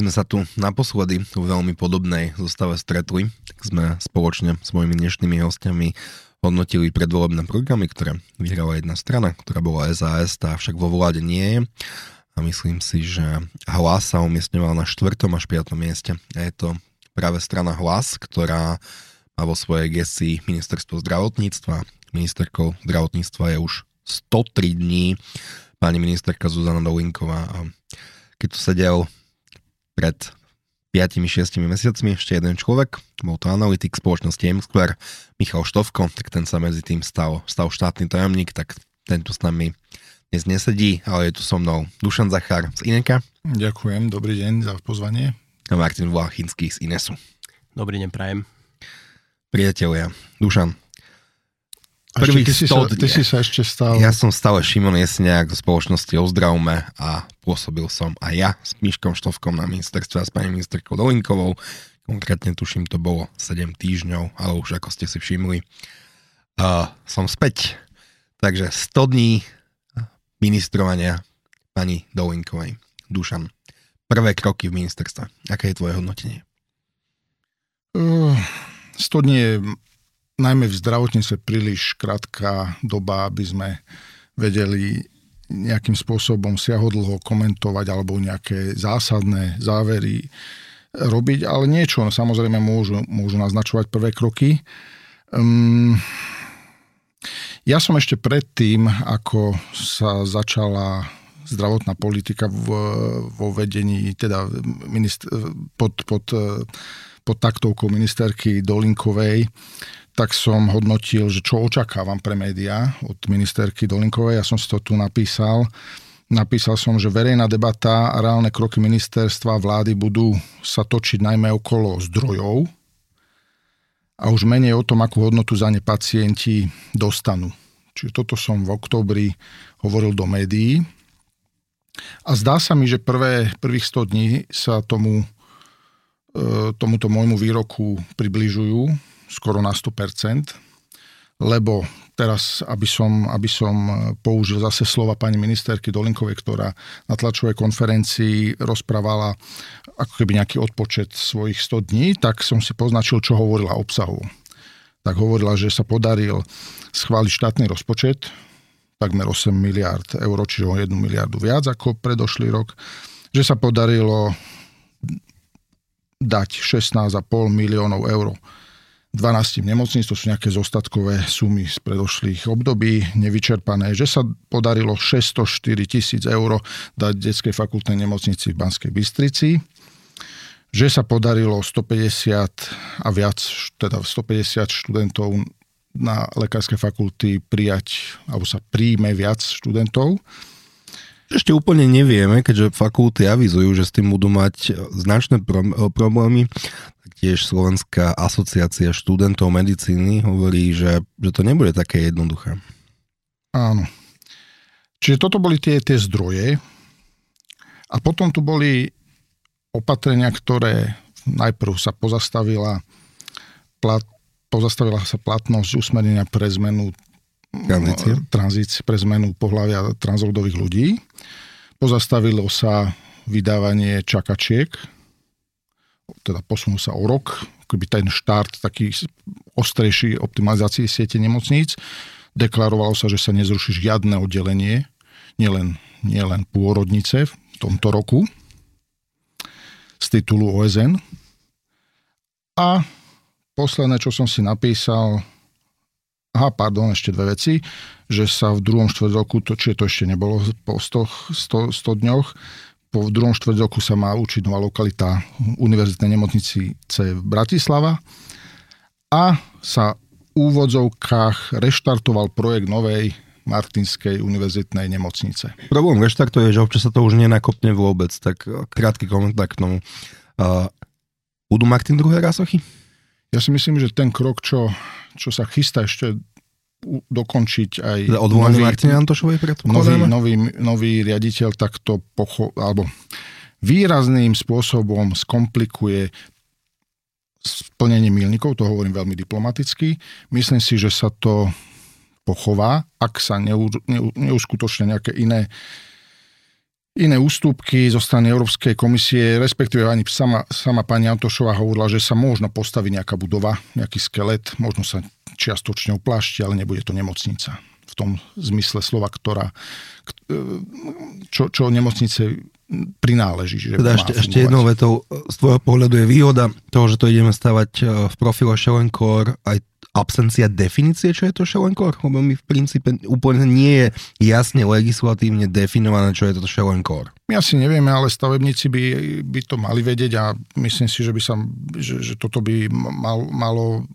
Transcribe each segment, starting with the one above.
sme sa tu naposledy v veľmi podobnej zostave stretli, tak sme spoločne s mojimi dnešnými hostiami hodnotili predvolebné programy, ktoré vyhrala jedna strana, ktorá bola SAS, tá však vo vláde nie je. A myslím si, že Hlas sa umiestňoval na štvrtom až piatom mieste. A je to práve strana Hlas, ktorá má vo svojej gesii ministerstvo zdravotníctva. Ministerkou zdravotníctva je už 103 dní pani ministerka Zuzana Dolinková. A keď tu sedel pred 5-6 mesiacmi ešte jeden človek, bol to analytik spoločnosti M-Square, Michal Štovko, tak ten sa medzi tým stal, stal štátny tajomník, tak ten tu s nami dnes nesedí, ale je tu so mnou Dušan Zachar z Ineka. Ďakujem, dobrý deň za pozvanie. A Martin Vlachinský z Inesu. Dobrý deň, prajem. Priatelia, Dušan, Prvý ty, si sa, ty si sa ešte stal... Ja som stále Šimon Jesniak zo spoločnosti Ozdravme a pôsobil som aj ja s Miškom Štovkom na ministerstve a s pani ministerkou Dolinkovou. Konkrétne tuším, to bolo 7 týždňov, ale už ako ste si všimli, uh, som späť. Takže 100 dní ministrovania pani Dolinkovej. Dušan, prvé kroky v ministerstve. Aké je tvoje hodnotenie? Uh, 100 dní je najmä v zdravotníctve príliš krátka doba, aby sme vedeli nejakým spôsobom siahodlho komentovať alebo nejaké zásadné závery robiť, ale niečo samozrejme môžu, môžu naznačovať prvé kroky. Um, ja som ešte predtým, ako sa začala zdravotná politika v, vo vedení, teda minister, pod, pod, pod taktovkou ministerky Dolinkovej, tak som hodnotil, že čo očakávam pre médiá od ministerky Dolinkovej. Ja som si to tu napísal. Napísal som, že verejná debata a reálne kroky ministerstva vlády budú sa točiť najmä okolo zdrojov a už menej o tom, akú hodnotu za ne pacienti dostanú. Čiže toto som v oktobri hovoril do médií. A zdá sa mi, že prvé, prvých 100 dní sa tomu, e, tomuto môjmu výroku približujú skoro na 100%, lebo teraz, aby som, aby som použil zase slova pani ministerky Dolinkovej, ktorá na tlačovej konferencii rozprávala ako keby nejaký odpočet svojich 100 dní, tak som si poznačil, čo hovorila obsahu. Tak hovorila, že sa podaril schváliť štátny rozpočet, takmer 8 miliard eur, čiže o 1 miliardu viac ako predošlý rok, že sa podarilo dať 16,5 miliónov eur 12 nemocníc, to sú nejaké zostatkové sumy z predošlých období, nevyčerpané, že sa podarilo 604 tisíc eur dať detskej fakultnej nemocnici v Banskej Bystrici, že sa podarilo 150 a viac, teda 150 študentov na lekárskej fakulty prijať, alebo sa príjme viac študentov. Ešte úplne nevieme, keďže fakulty avizujú, že s tým budú mať značné problémy, tiež Slovenská asociácia študentov medicíny hovorí, že, že to nebude také jednoduché. Áno. Čiže toto boli tie, tie zdroje a potom tu boli opatrenia, ktoré najprv sa pozastavila plat, pozastavila sa platnosť usmernenia pre zmenu tranzície, tranzície pre zmenu pohľavia transrodových ľudí. Pozastavilo sa vydávanie čakačiek teda posunú sa o rok, keby ten štart taký ostrejší optimalizácii siete nemocníc. Deklarovalo sa, že sa nezruší žiadne oddelenie, nielen, nielen pôrodnice v tomto roku z titulu OSN. A posledné, čo som si napísal, aha, pardon, ešte dve veci, že sa v druhom štvrť roku, to, čiže to ešte nebolo po 100, 100, 100 dňoch, po druhom štvrť roku sa má učiť nová lokalita Univerzitnej nemocnici C v Bratislava a sa v úvodzovkách reštartoval projekt novej Martinskej univerzitnej nemocnice. Problém reštartuje, že občas sa to už nenakopne vôbec, tak krátky komentár k tomu. Uh, budú Martin druhé rásochy? Ja si myslím, že ten krok, čo, čo sa chystá ešte dokončiť aj... Teda odvolaný Martine Antošovej nový, nový, nový riaditeľ takto pocho, alebo výrazným spôsobom skomplikuje splnenie milníkov, to hovorím veľmi diplomaticky. Myslím si, že sa to pochová, ak sa neu, neu, neuskutočne nejaké iné iné ústupky zo strany Európskej komisie, respektíve ani sama, sama pani Antošová hovorila, že sa možno postaví nejaká budova, nejaký skelet, možno sa čiastočne uplášti, ale nebude to nemocnica v tom zmysle slova, ktorá, čo, čo nemocnice prináleží. Že teda ešte, ešte jednou vetou, z tvojho pohľadu je výhoda toho, že to ideme stavať e, v profile Schellenkor aj absencia definície, čo je to Schellenkor? Lebo mi v princípe úplne nie je jasne legislatívne definované, čo je to Schellenkor. My asi nevieme, ale stavebníci by, by to mali vedieť a myslím si, že, by sa, že, že toto by mal, malo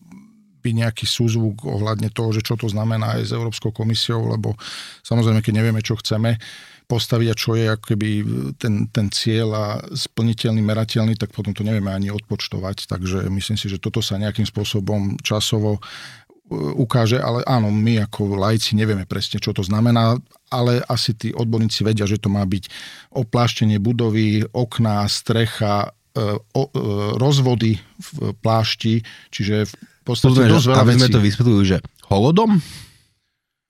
byť nejaký súzvuk ohľadne toho, že čo to znamená aj s Európskou komisiou, lebo samozrejme, keď nevieme, čo chceme postaviť a čo je akoby ten, ten cieľ a splniteľný, merateľný, tak potom to nevieme ani odpočtovať. Takže myslím si, že toto sa nejakým spôsobom časovo e, ukáže, ale áno, my ako lajci nevieme presne, čo to znamená, ale asi tí odborníci vedia, že to má byť opláštenie budovy, okná, strecha, o, e, rozvody v plášti, čiže podstate Pozme, dosť veľa aby sme to vysvetlili, že holodom?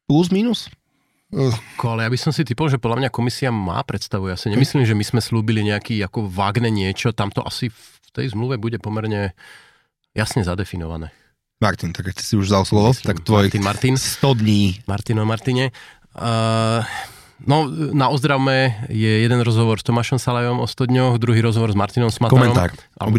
Plus, minus? Ale ja by som si typol, že podľa mňa komisia má predstavu. Ja si nemyslím, že my sme slúbili nejaký ako vágne niečo. Tam to asi v tej zmluve bude pomerne jasne zadefinované. Martin, tak keď si už vzal slovo, Myslím, tak tvoj Martin, Martin, 100 dní. Martino Martine. Uh, No, na Ozdravme je jeden rozhovor s Tomášom Salajom o 100 dňoch, druhý rozhovor s Martinom Smatanom. Komentár.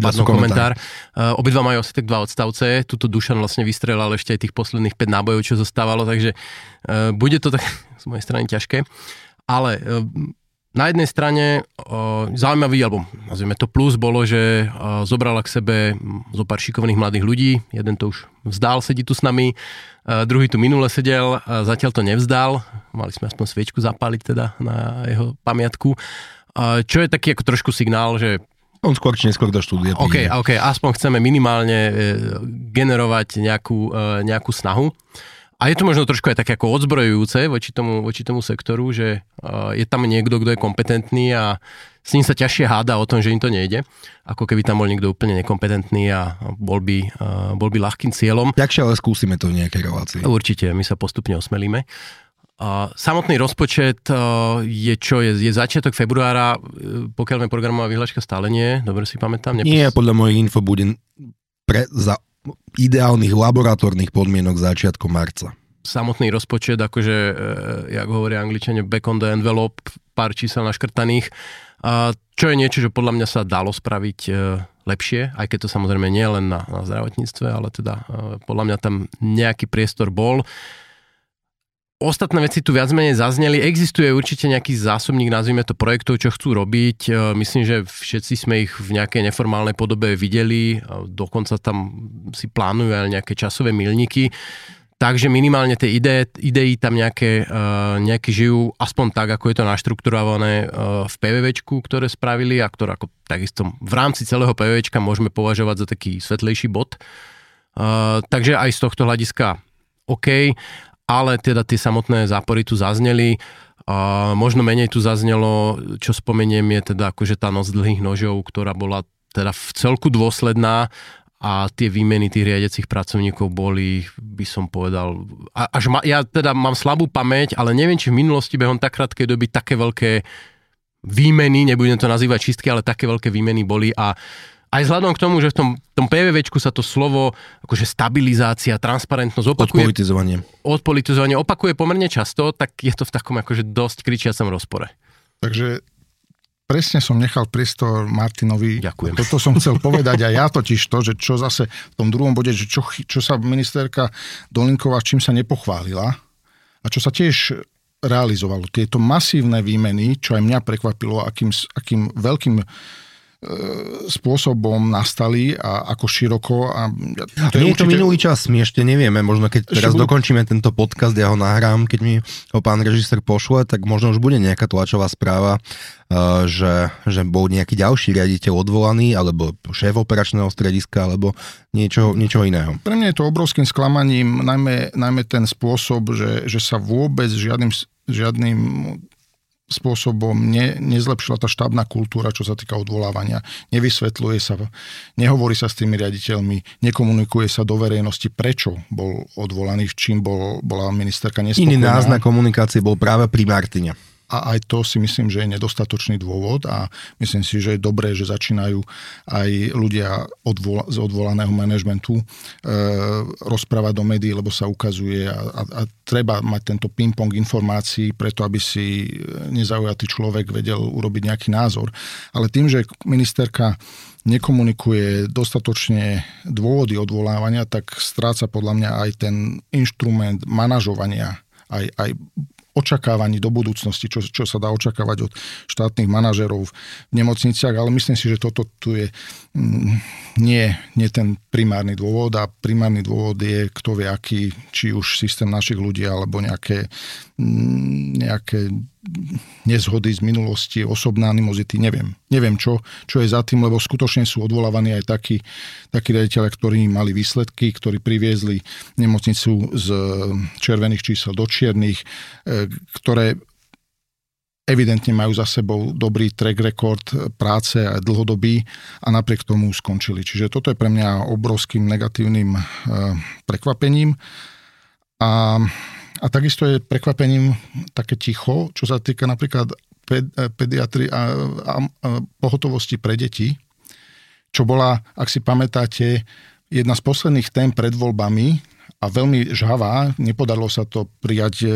Sú komentár. komentár. Uh, obidva majú asi tak dva odstavce. Tuto Dušan vlastne vystrelal ešte aj tých posledných 5 nábojov, čo zostávalo, takže uh, bude to tak z mojej strany ťažké. Ale uh, na jednej strane uh, zaujímavý, alebo nazvime to plus, bolo, že uh, zobrala k sebe zo pár šikovných mladých ľudí. Jeden to už vzdal, sedí tu s nami, uh, druhý tu minule sedel, uh, zatiaľ to nevzdal. Mali sme aspoň sviečku zapáliť teda na jeho pamiatku. Uh, čo je taký ako trošku signál, že on skôr či neskôr do štúdia OK, OK, aspoň chceme minimálne generovať nejakú, nejakú snahu. A je to možno trošku aj také ako odzbrojujúce voči tomu, voči tomu sektoru, že je tam niekto, kto je kompetentný a s ním sa ťažšie háda o tom, že im to nejde, ako keby tam bol niekto úplne nekompetentný a bol by, bol by ľahkým cieľom. Takže ale skúsime to v nejakej relácii. Určite, my sa postupne osmelíme. Samotný rozpočet je čo? Je, je začiatok februára, uh, pokiaľ mi programová vyhláška stále nie, dobre si pamätám. Nepos... Nie, podľa mojich info bude pre, za ideálnych laboratórnych podmienok začiatkom marca. Samotný rozpočet, akože, e, jak hovoria angličania, back on the envelope, pár čísel naškrtaných, čo je niečo, čo podľa mňa sa dalo spraviť e, lepšie, aj keď to samozrejme nie len na, na zdravotníctve, ale teda e, podľa mňa tam nejaký priestor bol. Ostatné veci tu viac menej zazneli. Existuje určite nejaký zásobník, nazvime to projektov, čo chcú robiť. E, myslím, že všetci sme ich v nejakej neformálnej podobe videli. E, dokonca tam si plánujú aj nejaké časové milníky. Takže minimálne tie ide, idei tam nejaké, uh, nejaké žijú, aspoň tak, ako je to naštrukturované v PVVčku, ktoré spravili a ktoré ako takisto v rámci celého PVVčka môžeme považovať za taký svetlejší bod. Takže aj z tohto hľadiska OK ale teda tie samotné zápory tu zazneli. A možno menej tu zaznelo, čo spomeniem, je teda akože tá noc dlhých nožov, ktorá bola teda v celku dôsledná a tie výmeny tých riadiacich pracovníkov boli, by som povedal, až ma, ja teda mám slabú pamäť, ale neviem, či v minulosti behom tak krátkej doby také veľké výmeny, nebudem to nazývať čistky, ale také veľké výmeny boli a aj vzhľadom k tomu, že v tom, tom PVVčku sa to slovo akože stabilizácia, transparentnosť opakuje. Odpolitizovanie. Odpolitizovanie opakuje pomerne často, tak je to v takom akože dosť kričiacom rozpore. Takže presne som nechal priestor Martinovi. Ďakujem. Toto som chcel povedať a ja totiž to, že čo zase v tom druhom bode, že čo, čo sa ministerka Dolinková čím sa nepochválila a čo sa tiež realizovalo. Tieto masívne výmeny, čo aj mňa prekvapilo, akým, akým veľkým spôsobom nastali a ako široko. A to je, je to určite... minulý čas, my ešte nevieme, možno keď teraz budú... dokončíme tento podcast, ja ho nahrám, keď mi ho pán režisér pošle, tak možno už bude nejaká tlačová správa, e, že, že bol nejaký ďalší riaditeľ odvolaný, alebo šéf operačného strediska, alebo niečo, niečo iného. Pre mňa je to obrovským sklamaním, najmä, najmä ten spôsob, že, že sa vôbec žiadnym, žiadnym spôsobom ne, nezlepšila tá štábna kultúra, čo sa týka odvolávania. Nevysvetľuje sa, nehovorí sa s tými riaditeľmi, nekomunikuje sa do verejnosti, prečo bol odvolaný, čím bol, bola ministerka nespokojná. Iný náznak komunikácie bol práve pri Martine. A aj to si myslím, že je nedostatočný dôvod a myslím si, že je dobré, že začínajú aj ľudia odvola, z odvolaného manažmentu e, rozprávať do médií, lebo sa ukazuje a, a, a treba mať tento ping-pong informácií preto, aby si nezaujatý človek vedel urobiť nejaký názor. Ale tým, že ministerka nekomunikuje dostatočne dôvody odvolávania, tak stráca podľa mňa aj ten inštrument manažovania, aj, aj očakávaní do budúcnosti, čo, čo sa dá očakávať od štátnych manažerov v nemocniciach, ale myslím si, že toto tu je mm, nie, nie ten primárny dôvod a primárny dôvod je, kto vie aký, či už systém našich ľudí alebo nejaké, mm, nejaké nezhody z minulosti, osobná animozity, neviem. Neviem, čo, čo je za tým, lebo skutočne sú odvolávaní aj takí, takí riaditeľe, ktorí mali výsledky, ktorí priviezli nemocnicu z červených čísel do čiernych, e, ktoré evidentne majú za sebou dobrý track record práce a dlhodobý a napriek tomu skončili. Čiže toto je pre mňa obrovským negatívnym e, prekvapením. A a takisto je prekvapením také ticho, čo sa týka napríklad eh, pediatri a, a, a pohotovosti pre deti, čo bola, ak si pamätáte, jedna z posledných tém pred voľbami a veľmi žhavá. Nepodarilo sa to prijať eh,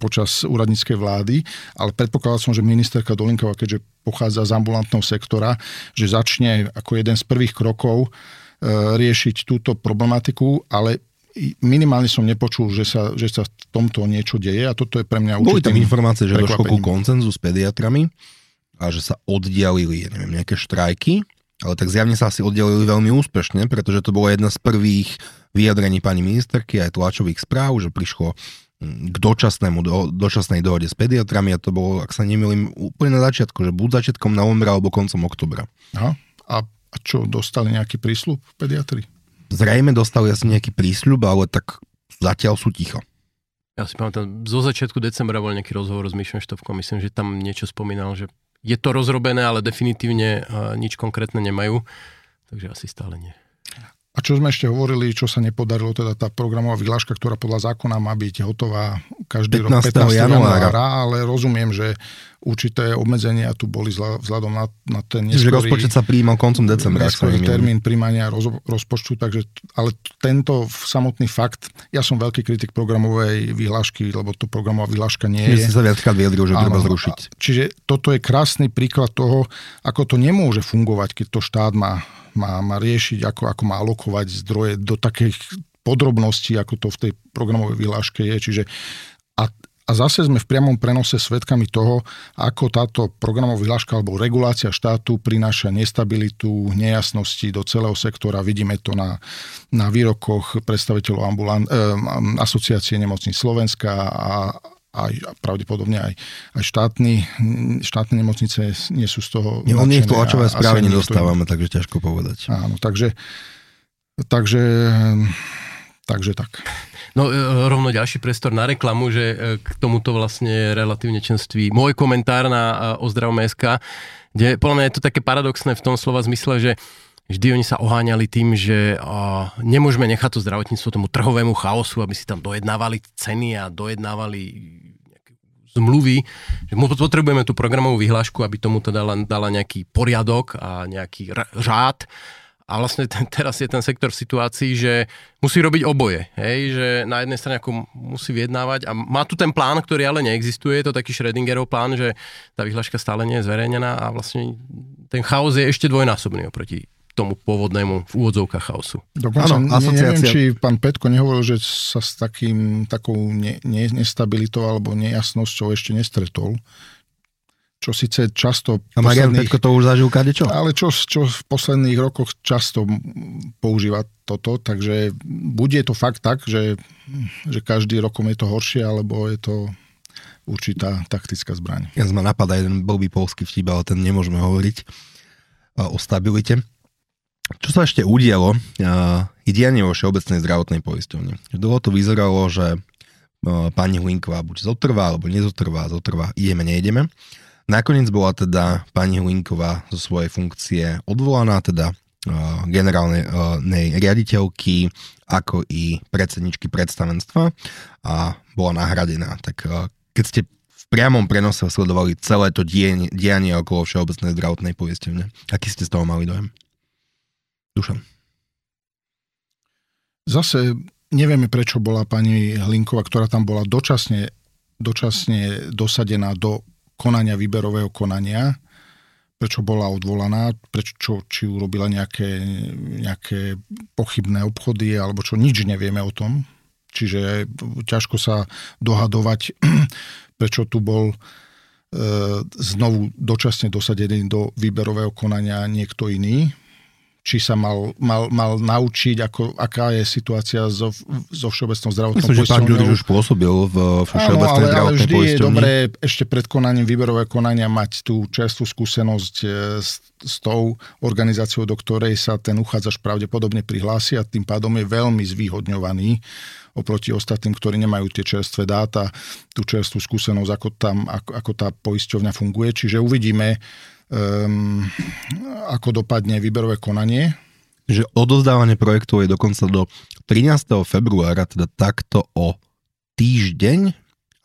počas úradníckej vlády, ale predpokladal som, že ministerka Dolinková, keďže pochádza z ambulantného sektora, že začne ako jeden z prvých krokov eh, riešiť túto problematiku, ale minimálne som nepočul, že sa, že sa v tomto niečo deje a toto je pre mňa určite... Boli tam informácie, že došlo ku koncenzu s pediatrami a že sa oddialili neviem, nejaké štrajky, ale tak zjavne sa asi oddialili veľmi úspešne, pretože to bolo jedna z prvých vyjadrení pani ministerky aj tlačových správ, že prišlo hm, k dočasnému, do, dočasnej dohode s pediatrami a to bolo, ak sa nemýlim, úplne na začiatku, že buď začiatkom novembra alebo koncom oktobra. Aha. A, a čo, dostali nejaký prísľub pediatri? Zrejme dostali asi nejaký prísľub, ale tak zatiaľ sú ticho. Ja si pamätám, zo začiatku decembra bol nejaký rozhovor s Myšom Štovkom, myslím, že tam niečo spomínal, že je to rozrobené, ale definitívne nič konkrétne nemajú, takže asi stále nie. A čo sme ešte hovorili, čo sa nepodarilo, teda tá programová vyhláška, ktorá podľa zákona má byť hotová každý 15. rok 15. januára, ale rozumiem, že určité obmedzenia tu boli vzhľadom na, na ten neskorý... Čiže rozpočet sa príjmal koncom decembra. Neskorý termín príjmania roz, rozpočtu, takže, ale tento samotný fakt, ja som veľký kritik programovej vyhlášky, lebo to programová vyhláška nie čiže je. sa viackrát vyjadril, že treba zrušiť. Čiže toto je krásny príklad toho, ako to nemôže fungovať, keď to štát má, má, má riešiť, ako, ako má alokovať zdroje do takých podrobností, ako to v tej programovej vyhláške je. Čiže a a zase sme v priamom prenose svedkami toho, ako táto programová vyhláška alebo regulácia štátu prináša nestabilitu, nejasnosti do celého sektora. Vidíme to na, na výrokoch predstaviteľov ambulan, eh, asociácie nemocníc Slovenska a aj pravdepodobne aj, aj štátny, štátne nemocnice nie sú z toho... Nie, o nich tlačové správy nedostávame, takže ťažko povedať. Áno, takže, takže, takže tak. No e, rovno ďalší priestor na reklamu, že e, k tomuto vlastne relatívne čenství môj komentár na e, ozdravom.sk, kde podľa mňa je to také paradoxné v tom slova zmysle, že vždy oni sa oháňali tým, že nemôžeme nechať to zdravotníctvo tomu trhovému chaosu, aby si tam dojednávali ceny a dojednávali zmluvy, že potrebujeme tú programovú vyhlášku, aby tomu to dala, dala nejaký poriadok a nejaký r- řád a vlastne ten, teraz je ten sektor v situácii, že musí robiť oboje. Hej? Že na jednej strane ako musí vyjednávať a má tu ten plán, ktorý ale neexistuje, je to taký Schrödingerov plán, že tá vyhláška stále nie je zverejnená a vlastne ten chaos je ešte dvojnásobný oproti tomu pôvodnému v úvodzovkách chaosu. Dokonca ano, asociácia... neviem, či pán Petko nehovoril, že sa s takým, takou ne, ne, nestabilitou alebo nejasnosťou ešte nestretol čo síce často... A Marian Petko to už zažil čo? Ale čo, čo v posledných rokoch často používa toto, takže bude to fakt tak, že, že každý rokom je to horšie, alebo je to určitá taktická zbraň. Ja ma napadá jeden blbý polský vtip, ale ten nemôžeme hovoriť o stabilite. Čo sa ešte udialo, je dianie vo Všeobecnej zdravotnej poisťovne. Dlho to vyzeralo, že pani Hlinková buď zotrvá, alebo nezotrvá, zotrvá, ideme, nejdeme. Nakoniec bola teda pani Hlinková zo svojej funkcie odvolaná, teda uh, generálnej uh, riaditeľky, ako i predsedničky predstavenstva a bola nahradená. Tak keď ste v priamom prenose sledovali celé to dianie, dianie okolo Všeobecnej zdravotnej poistenie. Aký ste z toho mali dojem? Dušan. Zase nevieme, prečo bola pani Hlinková, ktorá tam bola dočasne, dočasne dosadená do konania výberového konania, prečo bola odvolaná, prečo, či urobila nejaké, nejaké pochybné obchody, alebo čo, nič nevieme o tom. Čiže ťažko sa dohadovať, prečo tu bol e, znovu dočasne dosadený do výberového konania niekto iný či sa mal, mal, mal naučiť, ako, aká je situácia so, so Všeobecnou zdravotnou Myslím, že pán Ďuriš už pôsobil v Všeobecnej ale, zdravotnej ale vždy poisťovni. je dobré ešte pred konaním výberového konania mať tú čerstvú skúsenosť e, s, s tou organizáciou, do ktorej sa ten uchádzač pravdepodobne prihlási a tým pádom je veľmi zvýhodňovaný oproti ostatným, ktorí nemajú tie čerstvé dáta, tú čerstvú skúsenosť, ako, tam, ako, ako tá poisťovňa funguje. Čiže uvidíme, um, ako dopadne výberové konanie. Že odozdávanie projektov je dokonca do 13. februára, teda takto o týždeň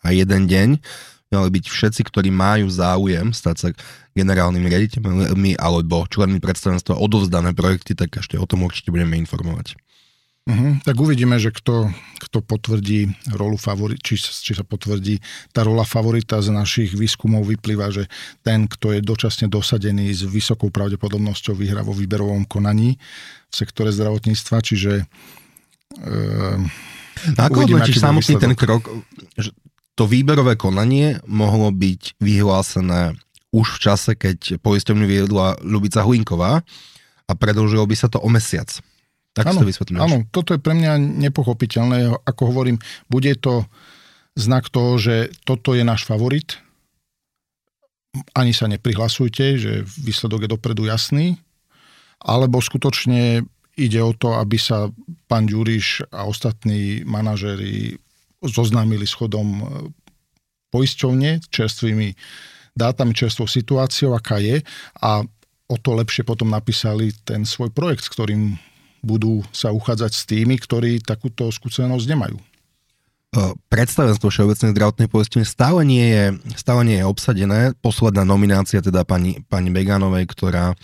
a jeden deň mali byť všetci, ktorí majú záujem stať sa generálnymi riaditeľmi alebo členmi predstavenstva odovzdané projekty, tak ešte o tom určite budeme informovať. Uh-huh. Tak uvidíme, že kto, kto potvrdí rolu favorit, či, či sa potvrdí tá rola favorita z našich výskumov vyplýva, že ten, kto je dočasne dosadený s vysokou pravdepodobnosťou vyhrá vo výberovom konaní v sektore zdravotníctva, čiže no ako hodnotíš samotný ten krok, že to výberové konanie mohlo byť vyhlásené už v čase, keď poisťovňu viedla Ľubica Hlinková a predlžilo by sa to o mesiac. Tak áno, to vysvetľuješ. Áno, toto je pre mňa nepochopiteľné. Ako hovorím, bude to znak toho, že toto je náš favorit. Ani sa neprihlasujte, že výsledok je dopredu jasný. Alebo skutočne ide o to, aby sa pán Ďuriš a ostatní manažéri zoznámili s chodom e, poisťovne, čerstvými dátami, čerstvou situáciou, aká je a o to lepšie potom napísali ten svoj projekt, s ktorým budú sa uchádzať s tými, ktorí takúto skúsenosť nemajú. Predstavenstvo Všeobecnej zdravotnej poistenie stále nie je, stále nie je obsadené. Posledná nominácia teda pani, pani Beganovej, ktorá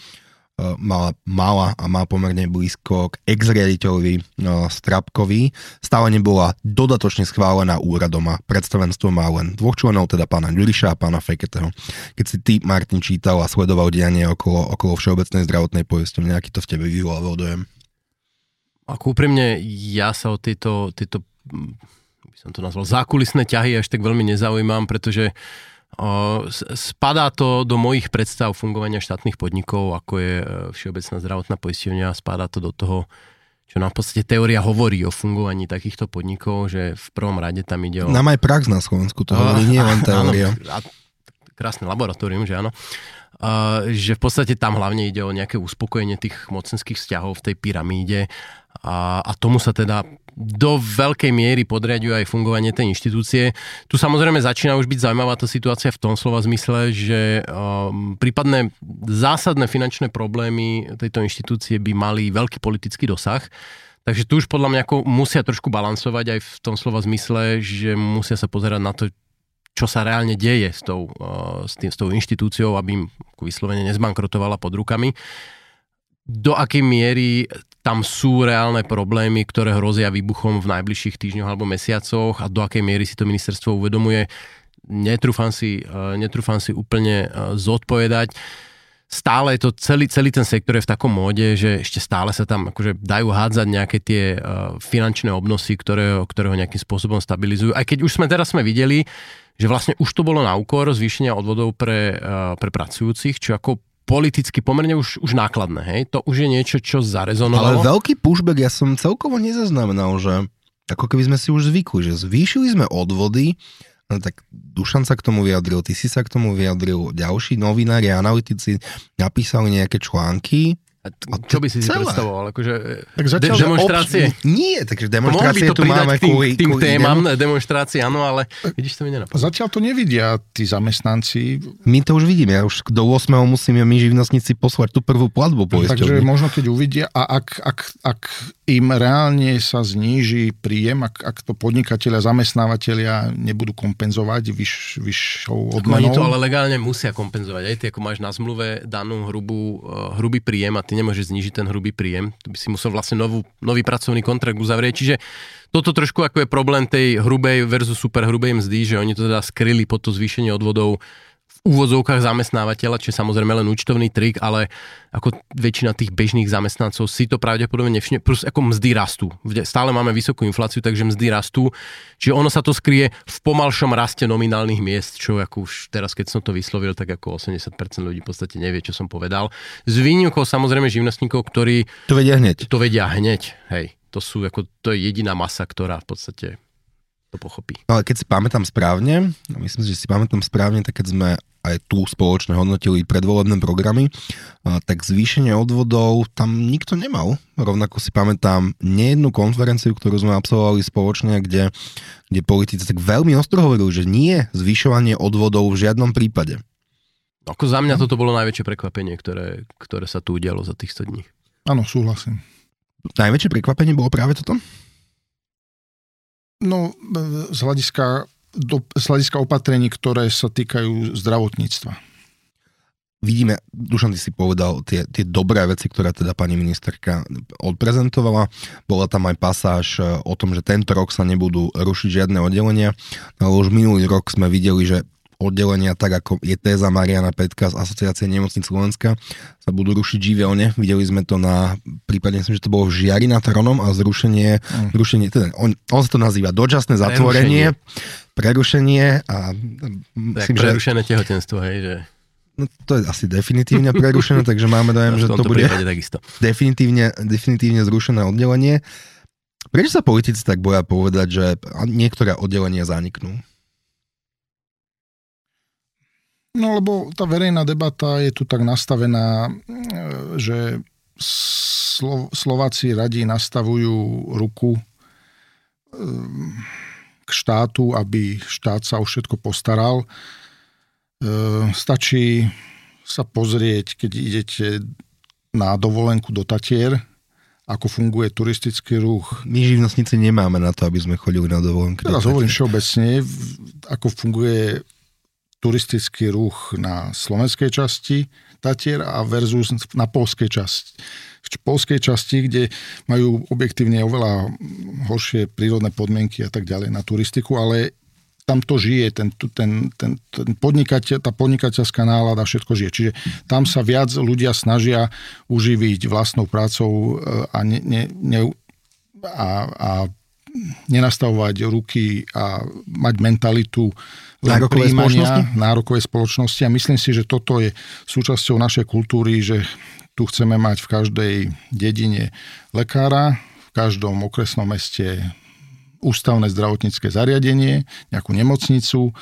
mala, mala a má pomerne blízko k ex-riaditeľovi Strapkovi, stále nebola dodatočne schválená úradom a predstavenstvo má len dvoch členov, teda pána Ďuriša a pána Feketeho. Keď si ty, Martin, čítal a sledoval dianie okolo, okolo Všeobecnej zdravotnej poistenie, nejaký to v tebe vyvolával dojem? Ako úprimne, ja sa o tieto, tieto by som to nazval, zákulisné ťahy až tak veľmi nezaujímam, pretože o, spadá to do mojich predstav fungovania štátnych podnikov, ako je e, Všeobecná zdravotná poisťovňa, spadá to do toho, čo nám v podstate teória hovorí o fungovaní takýchto podnikov, že v prvom rade tam ide o... Nám aj prax na Slovensku to hovorí, nie len teória. Áno, krásne laboratórium, že áno. Že v podstate tam hlavne ide o nejaké uspokojenie tých mocenských vzťahov v tej pyramíde a, a tomu sa teda do veľkej miery podriadujú aj fungovanie tej inštitúcie. Tu samozrejme začína už byť zaujímavá tá situácia v tom slova zmysle, že um, prípadné zásadné finančné problémy tejto inštitúcie by mali veľký politický dosah. Takže tu už podľa mňa musia trošku balansovať aj v tom slova zmysle, že musia sa pozerať na to, čo sa reálne deje s tou, uh, s, tým, s tou inštitúciou, aby im vyslovene nezbankrotovala pod rukami do akej miery tam sú reálne problémy, ktoré hrozia výbuchom v najbližších týždňoch alebo mesiacoch a do akej miery si to ministerstvo uvedomuje, netrúfam si, eh, netrúfam si úplne eh, zodpovedať. Stále je to celý, celý ten sektor je v takom móde, že ešte stále sa tam akože dajú hádzať nejaké tie eh, finančné obnosy, ktoré, ktoré ho nejakým spôsobom stabilizujú. Aj keď už sme teraz sme videli, že vlastne už to bolo na úkor zvýšenia odvodov pre, pre pracujúcich, čo ako politicky pomerne už, už nákladné, hej? To už je niečo, čo zarezonovalo. Ale veľký pushback ja som celkovo nezaznamenal, že ako keby sme si už zvykli, že zvýšili sme odvody, tak Dušan sa k tomu vyjadril, ty si sa k tomu vyjadril, ďalší novinári analytici napísali nejaké články. A t- čo by si si celé. predstavoval? Akože, Tak zatiaľ, de- že demonstrácie? Obč- nie, takže demonstrácie to tu máme k tým, kvôli, tým kvôli témam, idem. demonstrácie, áno, ale vidíš, to mi nenapadlo. Zatiaľ to nevidia tí zamestnanci, My to už vidíme, ja už do 8. musíme my živnostníci poslať tú prvú platbu takže poisťovne. možno keď uvidia a ak, ak, ak im reálne sa zníži príjem, ak, ak to podnikatelia, zamestnávateľia nebudú kompenzovať vyš, vyššou Ako Oni to odmenou, ale legálne musia kompenzovať. Aj ty, ako máš na zmluve danú hrubú, uh, hrubý príjem a ty nemôžeš znižiť ten hrubý príjem. Tu by si musel vlastne novú, nový pracovný kontrakt uzavrieť. Čiže toto trošku ako je problém tej hrubej versus super hrubej mzdy, že oni to teda skryli pod to zvýšenie odvodov v úvodzovkách zamestnávateľa, čo je samozrejme len účtovný trik, ale ako väčšina tých bežných zamestnancov si to pravdepodobne nevšimne, plus ako mzdy rastú. Stále máme vysokú infláciu, takže mzdy rastú, čiže ono sa to skrie v pomalšom raste nominálnych miest, čo ako už teraz, keď som to vyslovil, tak ako 80% ľudí v podstate nevie, čo som povedal. Z výnimkou samozrejme živnostníkov, ktorí To vedia hneď. to vedia hneď, hej. To sú ako, to je jediná masa, ktorá v podstate to pochopí. Ale keď si pamätám správne, myslím si, že si pamätám správne, tak keď sme aj tu spoločne hodnotili predvolebné programy, tak zvýšenie odvodov tam nikto nemal. Rovnako si pamätám nejednú konferenciu, ktorú sme absolvovali spoločne, kde, kde politici tak veľmi ostro hovorili, že nie zvyšovanie odvodov v žiadnom prípade. Ako za mňa toto bolo najväčšie prekvapenie, ktoré, ktoré sa tu udialo za tých 100 dní. áno, súhlasím. Najväčšie prekvapenie bolo práve toto? No, e, z hľadiska, do, z opatrení, ktoré sa týkajú zdravotníctva. vidíme, Dušan, ty si povedal tie, tie dobré veci, ktoré teda pani ministerka odprezentovala. Bola tam aj pasáž e, o tom, že tento rok sa nebudú rušiť žiadne oddelenia, ale už minulý rok sme videli, že oddelenia, tak ako je téza Mariana Petka z Asociácie nemocníc Slovenska, sa budú rušiť živelne. Videli sme to na prípade, myslím, že to bolo v Žiari nad Hronom a zrušenie, Mm. zrušenie teda, on, on sa to nazýva dočasné zatvorenie, prerušenie a Tak myslím, že prerušené tehotenstvo, hej, že No, to je asi definitívne prerušené, takže máme dojem, že v to bude takisto. definitívne, definitívne zrušené oddelenie. Prečo sa politici tak boja povedať, že niektoré oddelenia zaniknú? No lebo tá verejná debata je tu tak nastavená, e, že Slo- Slováci radi nastavujú ruku e, k štátu, aby štát sa o všetko postaral. E, Stačí sa pozrieť, keď idete na dovolenku do Tatier, ako funguje turistický ruch. My živnostníci nemáme na to, aby sme chodili na dovolenky. Teraz hovorím všeobecne, ako funguje turistický ruch na slovenskej časti Tatier a versus na polskej časti. V polskej časti, kde majú objektívne oveľa horšie prírodné podmienky a tak ďalej na turistiku, ale tam to žije, ten, ten, ten, ten podnikateľ, tá podnikateľská nálada, všetko žije. Čiže tam sa viac ľudia snažia uživiť vlastnou prácou e, a, ne, ne, ne, a, a nenastavovať ruky a mať mentalitu Nárokovej spoločnosti? nárokovej spoločnosti a myslím si, že toto je súčasťou našej kultúry, že tu chceme mať v každej dedine lekára, v každom okresnom meste ústavné zdravotnícke zariadenie, nejakú nemocnicu,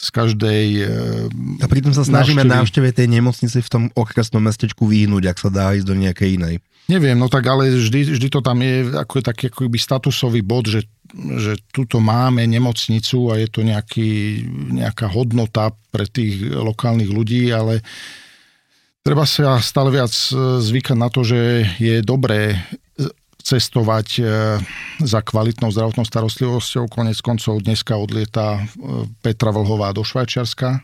z každej... e, A pritom sa snažíme návšteve tej nemocnice v tom okresnom mestečku vyhnúť, ak sa dá ísť do nejakej inej. Neviem, no tak ale vždy, vždy to tam je ako taký akoby statusový bod, že, že tuto máme nemocnicu a je to nejaký, nejaká hodnota pre tých lokálnych ľudí, ale treba sa stále viac e, zvykať na to, že je dobré cestovať e, za kvalitnou zdravotnou starostlivosťou. Konec koncov dneska odlieta e, Petra Vlhová do Švajčiarska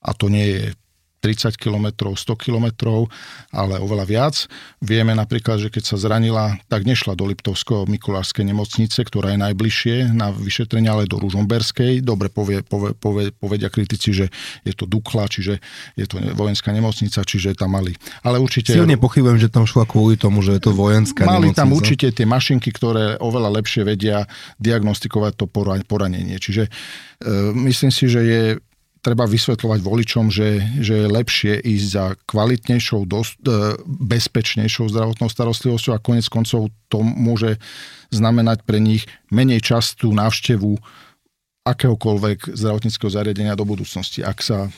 a to nie je 30 km, 100 km, ale oveľa viac. Vieme napríklad, že keď sa zranila, tak nešla do Liptovského Mikulárskej nemocnice, ktorá je najbližšie na vyšetrenie, ale do Ružomberskej. Dobre povie, povie, povie, povedia kritici, že je to Dukla, čiže je to vojenská nemocnica, čiže tam mali. Ale určite... Silne pochybujem, že tam šla kvôli tomu, že je to vojenská Mali nemocnica. tam určite tie mašinky, ktoré oveľa lepšie vedia diagnostikovať to pora- poranenie. Čiže e, myslím si, že je treba vysvetľovať voličom, že, že je lepšie ísť za kvalitnejšou, dost, e, bezpečnejšou zdravotnou starostlivosťou a konec koncov to môže znamenať pre nich menej častú návštevu akéhokoľvek zdravotníckého zariadenia do budúcnosti, ak sa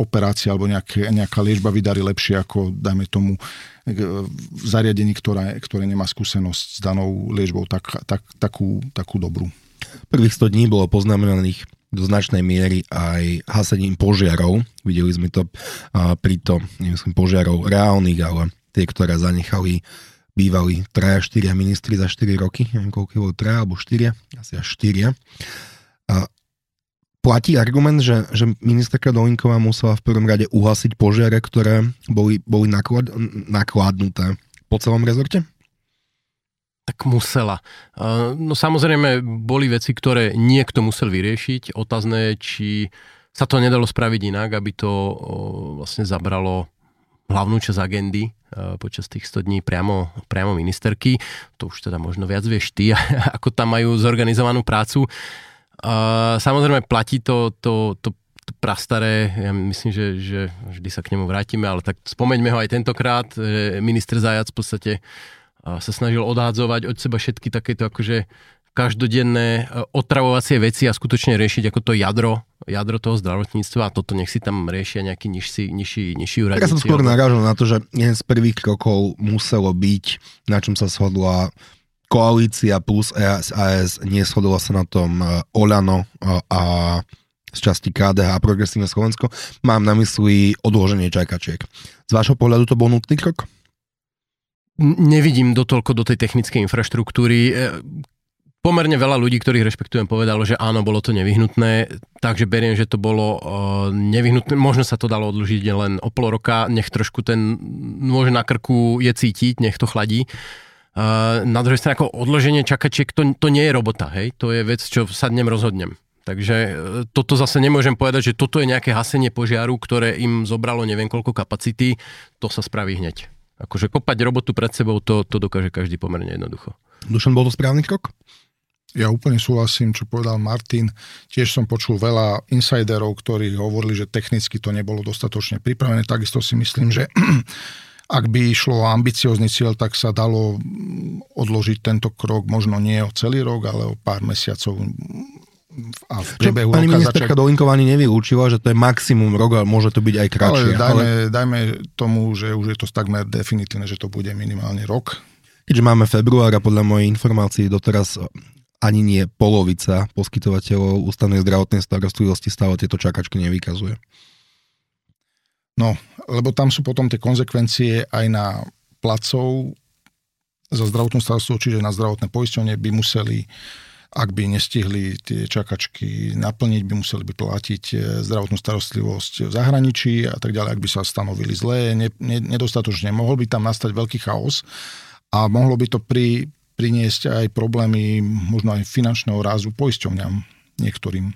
operácia alebo nejaké, nejaká liečba vydarí lepšie ako, dajme tomu, v zariadení, ktoré, ktoré nemá skúsenosť s danou liečbou tak, tak, takú, takú dobrú. Prvých 100 dní bolo poznamenaných do značnej miery aj hasením požiarov. Videli sme to pri to, nemyslím požiarov reálnych, ale tie, ktoré zanechali bývali 3-4 ministri za 4 roky, neviem koľko bolo 3 alebo 4, asi až 4. A platí argument, že, že ministerka Dolinková musela v prvom rade uhasiť požiare, ktoré boli, boli naklad, nakladnuté po celom rezorte? Tak musela. No samozrejme, boli veci, ktoré niekto musel vyriešiť. Otázne je, či sa to nedalo spraviť inak, aby to vlastne zabralo hlavnú časť agendy počas tých 100 dní priamo, priamo ministerky. To už teda možno viac vieš ty, ako tam majú zorganizovanú prácu. Samozrejme, platí to, to, to prastaré, ja myslím, že, že vždy sa k nemu vrátime, ale tak spomeňme ho aj tentokrát, že minister Zajac v podstate sa snažil odhádzovať od seba všetky takéto akože každodenné e, otravovacie veci a skutočne riešiť ako to jadro, jadro toho zdravotníctva a toto nech si tam riešia nejaký nižší, nižší, nižší úradníci. Ja som skôr narážal na to, že jeden z prvých krokov muselo byť, na čom sa shodla koalícia plus ESAS, neshodla sa na tom e, Olano e, a z časti KDH a Progresívne Slovensko. Mám na mysli odloženie čakačiek. Z vášho pohľadu to bol nutný krok? Nevidím dotoľko do tej technickej infraštruktúry. E, pomerne veľa ľudí, ktorých rešpektujem, povedalo, že áno, bolo to nevyhnutné, takže beriem, že to bolo e, nevyhnutné. Možno sa to dalo odložiť len o pol roka, nech trošku ten nôž na krku je cítiť, nech to chladí. E, na druhej strane, ako odloženie čakačiek, to, to nie je robota, hej? To je vec, čo sa dnem rozhodnem. Takže toto zase nemôžem povedať, že toto je nejaké hasenie požiaru, ktoré im zobralo neviem koľko kapacity, to sa spraví hneď. Akože kopať robotu pred sebou, to, to dokáže každý pomerne jednoducho. Dušan, bol to správny krok? Ja úplne súhlasím, čo povedal Martin. Tiež som počul veľa insiderov, ktorí hovorili, že technicky to nebolo dostatočne pripravené. Takisto si myslím, že ak by išlo o ambiciózny cieľ, tak sa dalo odložiť tento krok možno nie o celý rok, ale o pár mesiacov a v priebehu Pani ministerka začať... Dolinková ani nevylúčila, že to je maximum rok, ale môže to byť aj kratšie. Ale dajme, ale... dajme tomu, že už je to takmer definitívne, že to bude minimálne rok. Keďže máme február a podľa mojej informácií doteraz ani nie polovica poskytovateľov ústavnej zdravotnej starostlivosti stále tieto čakačky nevykazuje. No, lebo tam sú potom tie konsekvencie aj na placov za zdravotnú starostlivosť, čiže na zdravotné poisťovne by museli uh, ak by nestihli tie čakačky naplniť, by museli by platiť e, zdravotnú starostlivosť v zahraničí a tak ďalej, ak by sa stanovili zlé, ne, ne, nedostatočne. Mohol by tam nastať veľký chaos a mohlo by to pri, priniesť aj problémy možno aj finančného rázu poisťovňam niektorým.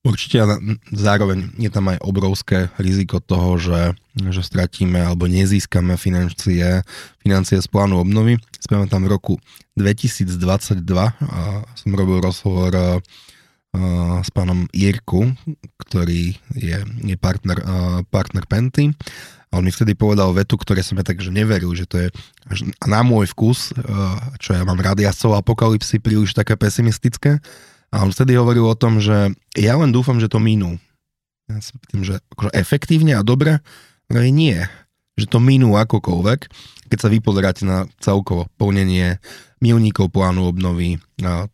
Určite a zároveň je tam aj obrovské riziko toho, že, že stratíme alebo nezískame financie, financie z plánu obnovy. Sme tam v roku 2022 a som robil rozhovor a, s pánom Jirku, ktorý je, je partner, partner Penty a on mi vtedy povedal vetu, ktoré som ja tak, neveril, že to je na môj vkus, čo ja mám rád jazdcov apokalipsy, príliš také pesimistické, a on vtedy hovoril o tom, že ja len dúfam, že to minú. Ja si pýtam, že akože efektívne a dobre, ale nie. Že to minú akokoľvek, keď sa vypozeráte na celkovo plnenie milníkov plánu obnovy, a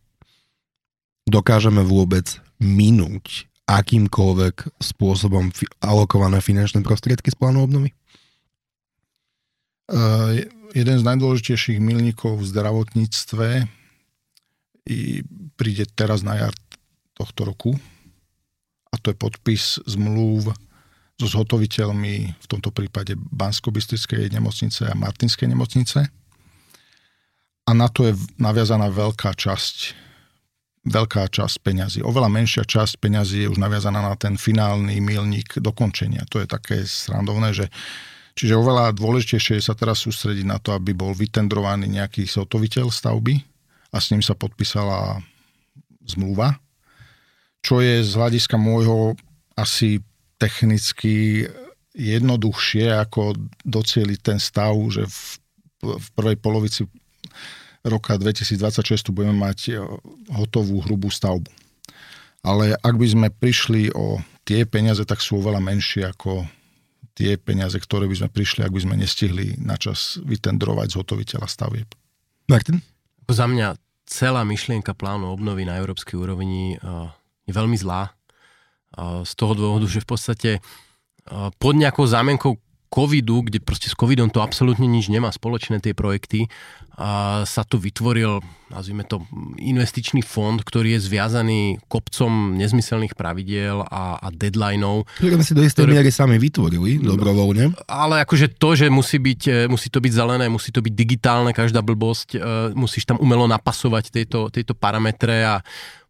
dokážeme vôbec minúť akýmkoľvek spôsobom alokované finančné prostriedky z plánu obnovy? Uh, jeden z najdôležitejších milníkov v zdravotníctve príde teraz na jar tohto roku a to je podpis zmluv so zhotoviteľmi, v tomto prípade bansko nemocnice a Martinskej nemocnice. A na to je naviazaná veľká časť veľká časť peňazí. Oveľa menšia časť peňazí je už naviazaná na ten finálny milník dokončenia. To je také srandovné, že Čiže oveľa dôležitejšie je sa teraz sústrediť na to, aby bol vytendrovaný nejaký zhotoviteľ stavby, a s ním sa podpísala zmluva, čo je z hľadiska môjho asi technicky jednoduchšie, ako docieliť ten stav, že v, v prvej polovici roka 2026 tu budeme mať hotovú hrubú stavbu. Ale ak by sme prišli o tie peniaze tak sú oveľa menšie ako tie peniaze, ktoré by sme prišli, ak by sme nestihli na čas vytendrovať zhotoviteľa stavieb. Martin? Za mňa celá myšlienka plánu obnovy na európskej úrovni je veľmi zlá. Z toho dôvodu, že v podstate pod nejakou zámienkou covidu, kde proste s covidom to absolútne nič nemá spoločné tie projekty, a sa tu vytvoril, nazvime to, investičný fond, ktorý je zviazaný kopcom nezmyselných pravidiel a, a deadlineov. Ktoré si do istej ktoré... miery sami vytvorili, dobrovoľne. Ale akože to, že musí, byť, e, musí to byť zelené, musí to byť digitálne, každá blbosť, e, musíš tam umelo napasovať tieto, tieto parametre a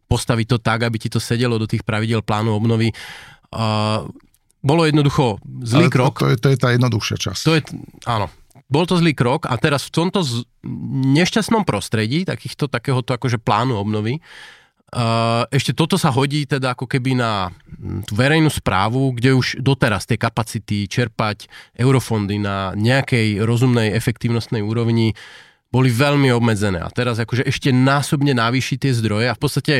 postaviť to tak, aby ti to sedelo do tých pravidel plánu obnovy. Uh, bolo jednoducho zlý Ale krok. To, to, je, to je tá jednoduchšia časť. To je, áno. Bol to zlý krok a teraz v tomto z, nešťastnom prostredí, takýchto, takéhoto akože plánu obnovy, ešte toto sa hodí teda ako keby na tú verejnú správu, kde už doteraz tie kapacity čerpať eurofondy na nejakej rozumnej efektívnostnej úrovni boli veľmi obmedzené. A teraz akože ešte násobne navýšiť tie zdroje a v podstate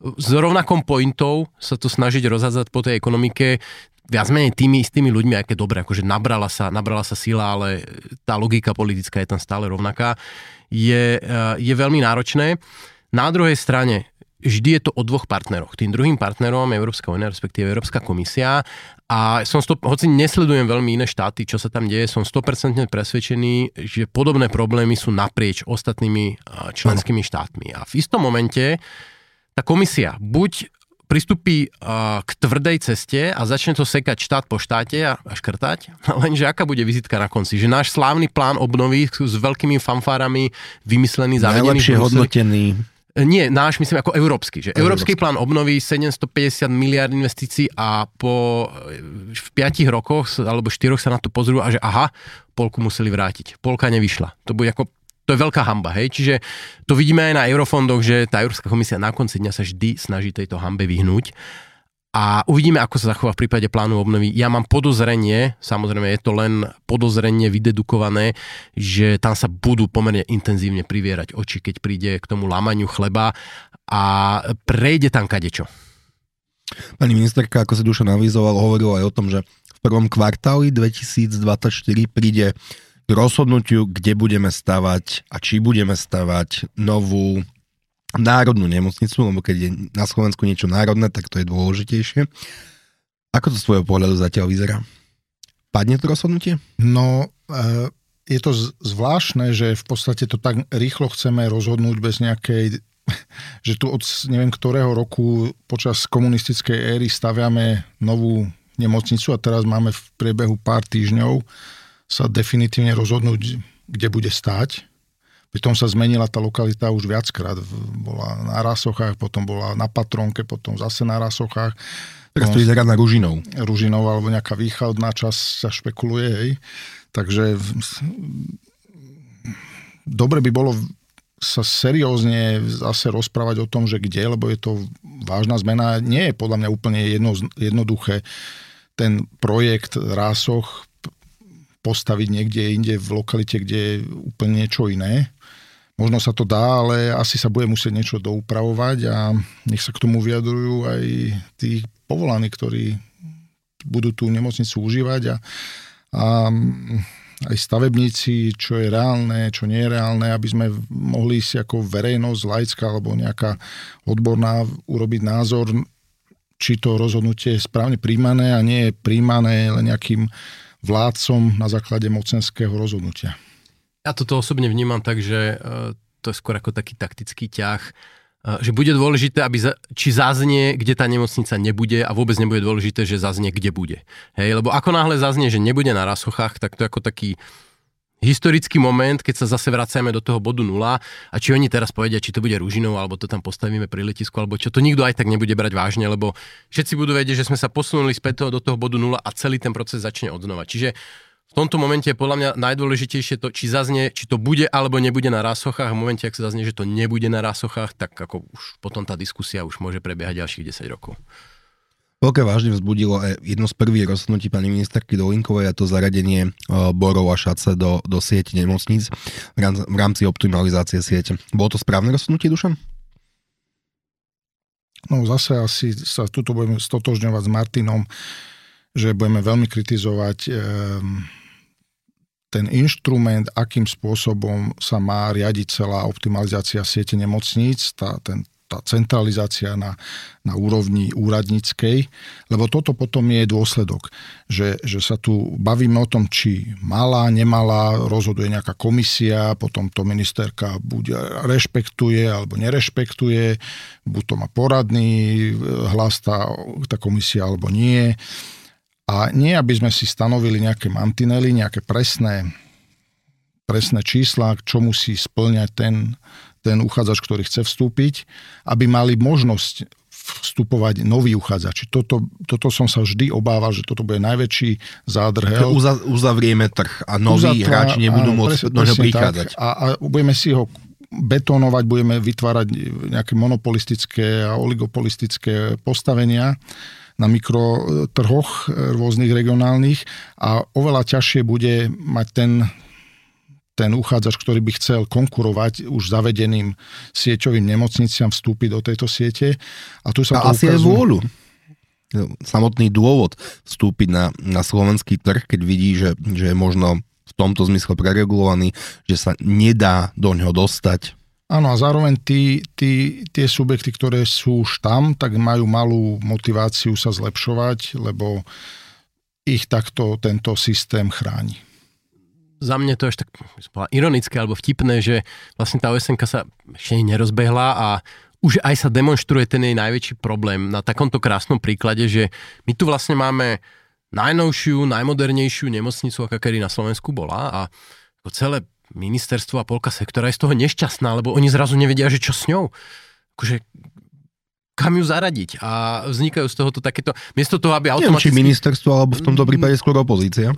s rovnakom pointov sa to snažiť rozhádzať po tej ekonomike, viac menej tými istými ľuďmi, aj keď dobre, akože nabrala sa, nabrala sa sila, ale tá logika politická je tam stále rovnaká, je, eh, je veľmi náročné. Na druhej strane, vždy je to o dvoch partneroch. Tým druhým partnerom je Európska únia, respektíve Európska komisia a som stop, hoci nesledujem veľmi iné štáty, čo sa tam deje, som 100% presvedčený, že podobné problémy sú naprieč ostatnými eh, členskými štátmi. A v istom momente tá komisia buď pristúpi k tvrdej ceste a začne to sekať štát po štáte a, škrtať. Lenže aká bude vizitka na konci? Že náš slávny plán obnovy s veľkými fanfárami vymyslený, zavedený. Najlepšie hodnotený. Nie, náš myslím ako európsky. Že európsky. európsky plán obnovy 750 miliard investícií a po v 5 rokoch alebo 4 sa na to pozrú a že aha, polku museli vrátiť. Polka nevyšla. To bude ako to je veľká hamba, hej. Čiže to vidíme aj na eurofondoch, že tá Európska komisia na konci dňa sa vždy snaží tejto hambe vyhnúť. A uvidíme, ako sa zachová v prípade plánu obnovy. Ja mám podozrenie, samozrejme je to len podozrenie vydedukované, že tam sa budú pomerne intenzívne privierať oči, keď príde k tomu lamaniu chleba a prejde tam kadečo. Pani ministerka, ako sa Duša navizoval, hovorila aj o tom, že v prvom kvartáli 2024 príde k rozhodnutiu, kde budeme stavať a či budeme stavať novú národnú nemocnicu, lebo keď je na Slovensku niečo národné, tak to je dôležitejšie. Ako to z tvojho pohľadu zatiaľ vyzerá? Padne to rozhodnutie? No, e, je to zvláštne, že v podstate to tak rýchlo chceme rozhodnúť bez nejakej že tu od neviem ktorého roku počas komunistickej éry staviame novú nemocnicu a teraz máme v priebehu pár týždňov sa definitívne rozhodnúť, kde bude stáť. Pritom sa zmenila tá lokalita už viackrát. Bola na Rasochách, potom bola na Patronke, potom zase na Rasochách. Teraz to vyzerá na Ružinov. Ružinov alebo nejaká východná časť sa špekuluje, hej. Takže dobre by bolo sa seriózne zase rozprávať o tom, že kde, lebo je to vážna zmena. Nie je podľa mňa úplne jedno, jednoduché ten projekt Rásoch postaviť niekde inde v lokalite, kde je úplne niečo iné. Možno sa to dá, ale asi sa bude musieť niečo doupravovať a nech sa k tomu vyjadrujú aj tí povolaní, ktorí budú tú nemocnicu užívať a, a aj stavebníci, čo je reálne, čo nie je reálne, aby sme mohli si ako verejnosť, laická alebo nejaká odborná urobiť názor, či to rozhodnutie je správne príjmané a nie je príjmané len nejakým vládcom na základe mocenského rozhodnutia. Ja toto osobne vnímam tak, že e, to je skôr ako taký taktický ťah, e, že bude dôležité, aby za, či zaznie, kde tá nemocnica nebude a vôbec nebude dôležité, že zaznie, kde bude. Hej, lebo ako náhle zaznie, že nebude na Rasochách, tak to je ako taký historický moment, keď sa zase vracame do toho bodu nula a či oni teraz povedia, či to bude Ružinov, alebo to tam postavíme pri letisku, alebo čo, to nikto aj tak nebude brať vážne, lebo všetci budú vedieť, že sme sa posunuli späť do toho bodu nula a celý ten proces začne odnova. Čiže v tomto momente je podľa mňa najdôležitejšie to, či zaznie, či to bude alebo nebude na rásochách. V momente, ak sa zaznie, že to nebude na rásochách, tak ako už potom tá diskusia už môže prebiehať ďalších 10 rokov. Veľké vážne vzbudilo aj jedno z prvých rozhodnutí pani ministerky Dolinkovej a to zaradenie e, borov a šace do, do siete nemocníc v rámci, optimalizácie siete. Bolo to správne rozhodnutie, Dušan? No zase asi sa tuto budeme stotožňovať s Martinom, že budeme veľmi kritizovať um, ten inštrument, akým spôsobom sa má riadiť celá optimalizácia siete nemocníc, tá, ten, tá centralizácia na, na úrovni úradníckej, lebo toto potom je dôsledok, že, že sa tu bavíme o tom, či malá, nemalá, rozhoduje nejaká komisia, potom to ministerka buď rešpektuje alebo nerešpektuje, buď to má poradný hlas tá, tá komisia alebo nie. A nie, aby sme si stanovili nejaké mantinely, nejaké presné, presné čísla, čo musí splňať ten ten uchádzač, ktorý chce vstúpiť, aby mali možnosť vstupovať noví uchádzači. Toto, toto som sa vždy obával, že toto bude najväčší zádrhel. Uza, uzavrieme trh a noví hráči nebudú áno, môcť pres, prichádzať. A, a budeme si ho betónovať, budeme vytvárať nejaké monopolistické a oligopolistické postavenia na mikrotrhoch rôznych regionálnych a oveľa ťažšie bude mať ten, ten uchádzač, ktorý by chcel konkurovať už zavedeným sieťovým nemocniciam, vstúpiť do tejto siete. A tu sa a to asi ukazuje... vôľu. Samotný dôvod vstúpiť na, na slovenský trh, keď vidí, že, že je možno v tomto zmysle preregulovaný, že sa nedá do ňoho dostať. Áno, a zároveň tí, tí, tie subjekty, ktoré sú už tam, tak majú malú motiváciu sa zlepšovať, lebo ich takto tento systém chráni za mňa to až tak ironické alebo vtipné, že vlastne tá OSNK sa ešte nerozbehla a už aj sa demonstruje ten jej najväčší problém na takomto krásnom príklade, že my tu vlastne máme najnovšiu, najmodernejšiu nemocnicu, aká kedy na Slovensku bola a celé ministerstvo a polka sektora je z toho nešťastná, lebo oni zrazu nevedia, že čo s ňou. Akože, kam ju zaradiť a vznikajú z tohoto takéto, miesto toho, aby automaticky... Neviem, či ministerstvo, alebo v tomto prípade skôr opozícia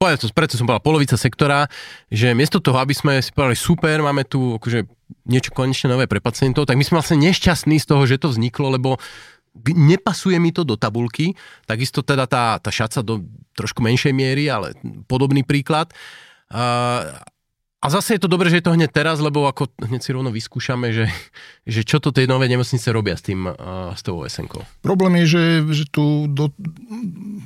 preto, preto som povedal polovica sektora, že miesto toho, aby sme si povedali super, máme tu akože niečo konečne nové pre pacientov, tak my sme vlastne nešťastní z toho, že to vzniklo, lebo nepasuje mi to do tabulky, takisto teda tá, tá šaca do trošku menšej miery, ale podobný príklad. A zase je to dobré, že je to hneď teraz, lebo ako hneď si rovno vyskúšame, že, že čo to tie nové nemocnice robia s tým, uh, s tou osn Problém je, že, že tu do,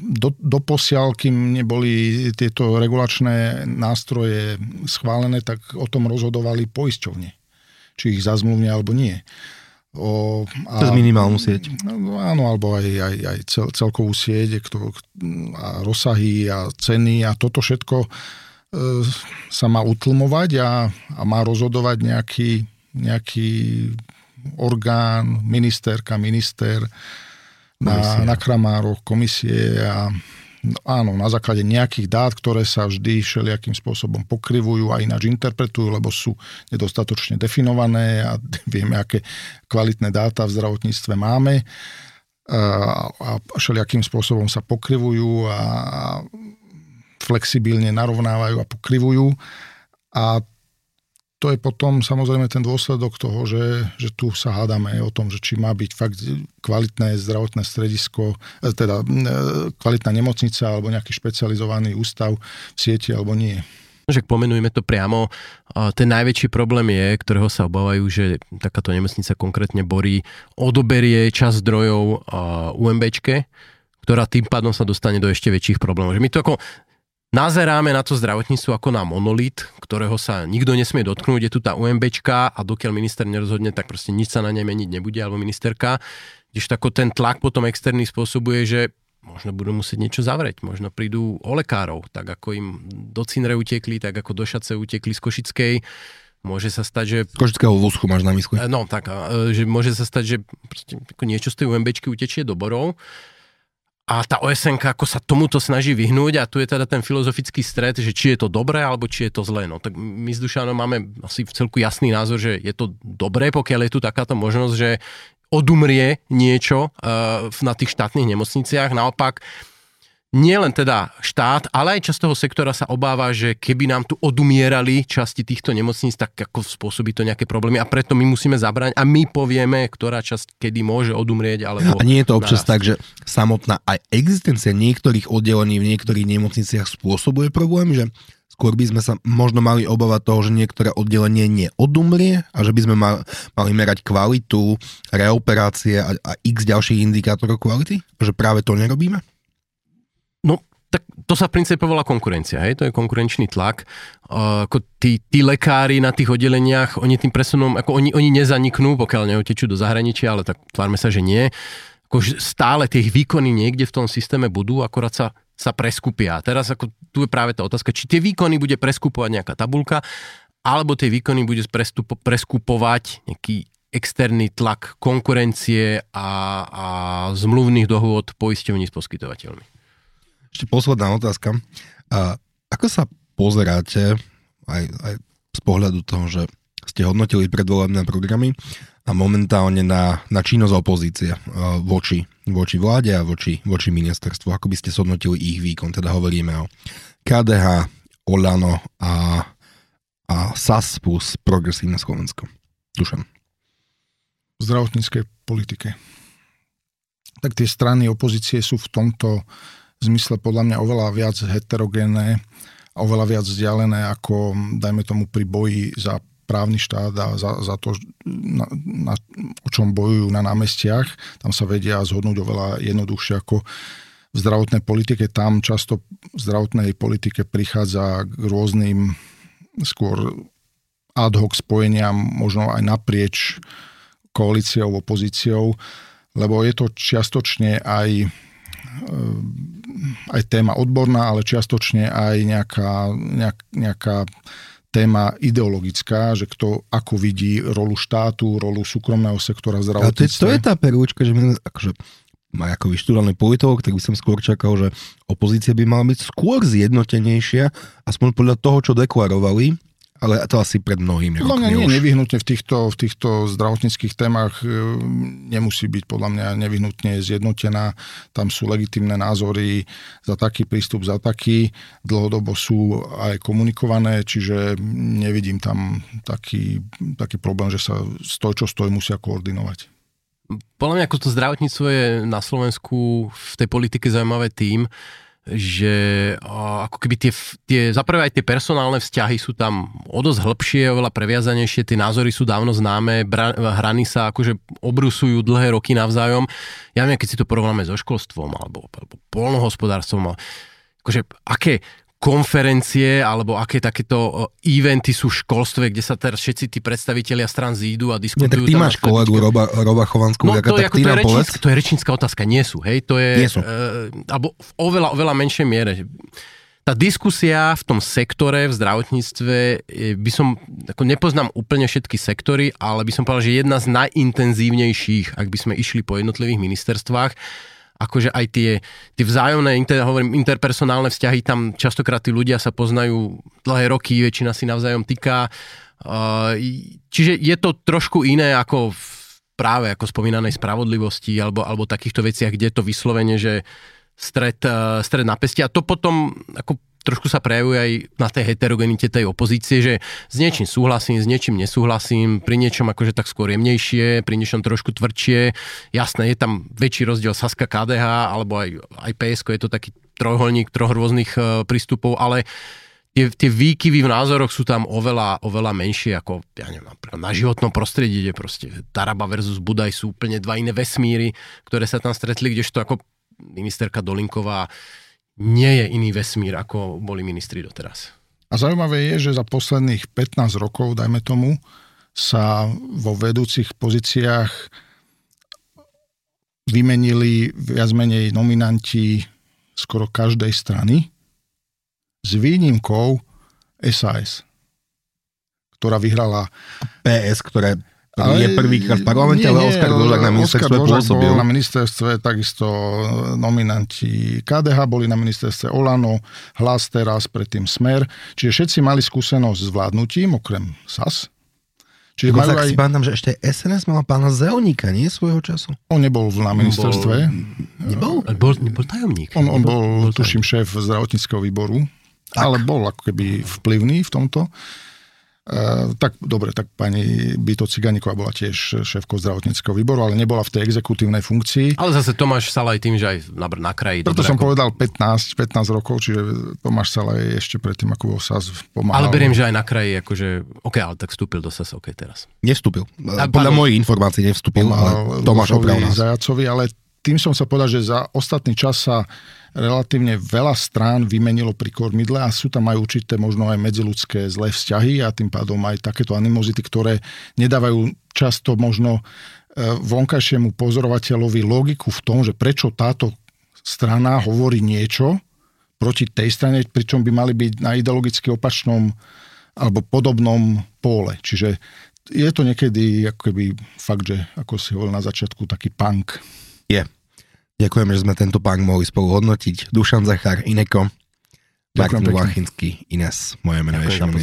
do, do posiaľ, kým neboli tieto regulačné nástroje schválené, tak o tom rozhodovali poisťovne. Či ich zazmluvne alebo nie. O, a, Cez minimálnu sieť. No, áno, alebo aj, aj, aj cel, celkovú sieť a rozsahy a ceny a toto všetko sa má utlmovať a, a má rozhodovať nejaký, nejaký orgán, ministerka, minister na, na kramároch, komisie a no, áno, na základe nejakých dát, ktoré sa vždy všelijakým spôsobom pokrivujú a ináč interpretujú, lebo sú nedostatočne definované a vieme, aké kvalitné dáta v zdravotníctve máme. A, a všelijakým spôsobom sa pokrivujú a flexibilne narovnávajú a pokrivujú. A to je potom samozrejme ten dôsledok toho, že, že tu sa hádame o tom, že či má byť fakt kvalitné zdravotné stredisko, e, teda e, kvalitná nemocnica alebo nejaký špecializovaný ústav v sieti alebo nie. Že pomenujeme to priamo. Ten najväčší problém je, ktorého sa obávajú, že takáto nemocnica konkrétne borí, odoberie čas zdrojov UMBčke, ktorá tým pádom sa dostane do ešte väčších problémov. Že my to ako Nazeráme na to zdravotníctvo ako na monolit, ktorého sa nikto nesmie dotknúť. Je tu tá UMBčka a dokiaľ minister nerozhodne, tak proste nič sa na nej meniť nebude, alebo ministerka. Když tako ten tlak potom externý spôsobuje, že možno budú musieť niečo zavrieť, možno prídu o lekárov, tak ako im do Cinre utekli, tak ako do Šace utekli z Košickej. Môže sa stať, že... Z Košického vúsku máš na mysli. No, tak, že môže sa stať, že niečo z tej UMBčky utečie do Borov a tá OSN ako sa tomuto snaží vyhnúť a tu je teda ten filozofický stred, že či je to dobré alebo či je to zlé. No tak my s Dušanom máme asi v celku jasný názor, že je to dobré, pokiaľ je tu takáto možnosť, že odumrie niečo uh, na tých štátnych nemocniciach. Naopak, nie len teda štát, ale aj časť toho sektora sa obáva, že keby nám tu odumierali časti týchto nemocníc, tak ako spôsobí to nejaké problémy a preto my musíme zabrať a my povieme, ktorá časť kedy môže odumrieť. Alebo a nie je to občas narast. tak, že samotná aj existencia niektorých oddelení v niektorých nemocniciach spôsobuje problém, že Skôr by sme sa možno mali obávať toho, že niektoré oddelenie neodumrie a že by sme mali, mali merať kvalitu, reoperácie a, a x ďalších indikátorov kvality? Že práve to nerobíme? No, tak to sa v princípe volá konkurencia, hej? to je konkurenčný tlak. Uh, ako tí, tí lekári na tých oddeleniach, oni tým presunom, ako oni, oni nezaniknú, pokiaľ neotečú do zahraničia, ale tak tvárme sa, že nie. Ako stále tie výkony niekde v tom systéme budú, akorát sa sa preskupia. A teraz ako tu je práve tá otázka, či tie výkony bude preskupovať nejaká tabulka, alebo tie výkony bude prestupo, preskupovať nejaký externý tlak konkurencie a, a zmluvných dohôd poisťovní s poskytovateľmi. Ešte posledná otázka. A ako sa pozeráte aj, aj z pohľadu toho, že ste hodnotili predvolebné programy a momentálne na, na činnosť opozície voči, voči vláde a voči, voči ministerstvu. Ako by ste shodnotili ich výkon? Teda hovoríme o KDH, Olano a, a SAS plus Progresívne Slovensko. Dušan. V zdravotníckej politike. Tak tie strany opozície sú v tomto zmysle podľa mňa oveľa viac heterogénne a oveľa viac vzdialené ako, dajme tomu, pri boji za právny štát a za, za to, na, na, o čom bojujú na námestiach. Tam sa vedia zhodnúť oveľa jednoduchšie ako v zdravotnej politike. Tam často v zdravotnej politike prichádza k rôznym skôr ad hoc spojeniam, možno aj naprieč koalíciou, opozíciou, lebo je to čiastočne aj e, aj téma odborná, ale čiastočne aj nejaká, nejak, nejaká téma ideologická, že kto ako vidí rolu štátu, rolu súkromného sektora v zdravotníctve. To, to je tá perúčka, že my akože má ako vyštudovaný politolog, tak by som skôr čakal, že opozícia by mala byť skôr zjednotenejšia, aspoň podľa toho, čo deklarovali, ale to asi pred mnohými podľa mňa nie, nevyhnutne v týchto, v týchto zdravotníckých témach e, nemusí byť podľa mňa nevyhnutne zjednotená. Tam sú legitimné názory za taký prístup, za taký. Dlhodobo sú aj komunikované, čiže nevidím tam taký, taký problém, že sa stoj čo stoj musia koordinovať. Podľa mňa ako to zdravotníctvo je na Slovensku v tej politike zaujímavé tým, že ako keby tie, tie, zaprvé aj tie personálne vzťahy sú tam o dosť hĺbšie, oveľa previazanejšie, tie názory sú dávno známe, bra, hrany sa akože obrusujú dlhé roky navzájom. Ja neviem, keď si to porovnáme so školstvom alebo, alebo polnohospodárstvom, akože aké, konferencie alebo aké takéto eventy sú v školstve, kde sa teraz všetci tí predstavitelia stran zídu a diskutujú. Nie, tak ty máš kolegu Roba, Roba Chovanskú, no, to, tak ako, to, je rečnícka, to je rečnícka otázka, nie sú, hej, to je, nie sú. Uh, alebo v oveľa, oveľa menšej miere. Tá diskusia v tom sektore, v zdravotníctve, by som, ako nepoznám úplne všetky sektory, ale by som povedal, že jedna z najintenzívnejších, ak by sme išli po jednotlivých ministerstvách, akože aj tie, tie vzájomné inter, hovorím, interpersonálne vzťahy, tam častokrát tí ľudia sa poznajú dlhé roky, väčšina si navzájom týka. Čiže je to trošku iné ako v práve ako spomínanej spravodlivosti alebo, alebo takýchto veciach, kde je to vyslovene, že stred, stred na pesti. A to potom ako trošku sa prejavuje aj na tej heterogenite tej opozície, že s niečím súhlasím, s niečím nesúhlasím, pri niečom akože tak skôr jemnejšie, pri niečom trošku tvrdšie. Jasné, je tam väčší rozdiel Saska KDH, alebo aj, aj PSK, je to taký trojholník troch rôznych uh, prístupov, ale tie, tie výkyvy v názoroch sú tam oveľa, oveľa menšie ako, ja neviem, na životnom prostredí, kde proste Taraba versus Budaj sú úplne dva iné vesmíry, ktoré sa tam stretli, kdežto ako ministerka Dolinková nie je iný vesmír, ako boli ministri doteraz. A zaujímavé je, že za posledných 15 rokov, dajme tomu, sa vo vedúcich pozíciách vymenili viac menej nominanti skoro každej strany s výnimkou SAS, ktorá vyhrala... PS, ktoré ale je prvýkrát v parlamente, nie, ale Oskar Dvořák na ministerstve Oskar pôsobil. bol na ministerstve, takisto nominanti KDH boli na ministerstve Olano, Hlas teraz, predtým Smer. Čiže všetci mali skúsenosť s vládnutím, okrem SAS. Čiže majú aj... si pamätám, že ešte SNS mala pána Zelníka, nie svojho času? On nebol na ministerstve. Nebol? Bol, nebol tajomník. On, on bol, bol tuším, šéf zdravotníckého výboru, tak. ale bol ako keby vplyvný v tomto. Uh, tak dobre, tak pani Bito Ciganíková bola tiež šéfkou zdravotníckého výboru, ale nebola v tej exekutívnej funkcii. Ale zase Tomáš Salaj tým, že aj na, na kraji. Preto som ako... povedal 15, 15 rokov, čiže Tomáš Salaj ešte predtým, ako bol SAS pomáhal. Ale beriem, že aj na kraji, akože, OK, ale tak vstúpil do SAS, OK teraz. Nevstúpil. A, Podľa mojich informácií nevstúpil, ale Tomáš opravil Zajacovi, ale tým som sa povedal, že za ostatný čas sa relatívne veľa strán vymenilo pri kormidle a sú tam aj určité možno aj medziludské zlé vzťahy a tým pádom aj takéto animozity, ktoré nedávajú často možno e, vonkajšiemu pozorovateľovi logiku v tom, že prečo táto strana hovorí niečo proti tej strane, pričom by mali byť na ideologicky opačnom alebo podobnom pole. Čiže je to niekedy ako keby fakt, že ako si hovoril na začiatku, taký punk. Je. Ďakujem, že sme tento pán mohli spolu hodnotiť. Dušan Zachár, Ineko, Martin Vlachinský, Ines, moje meno je Šimon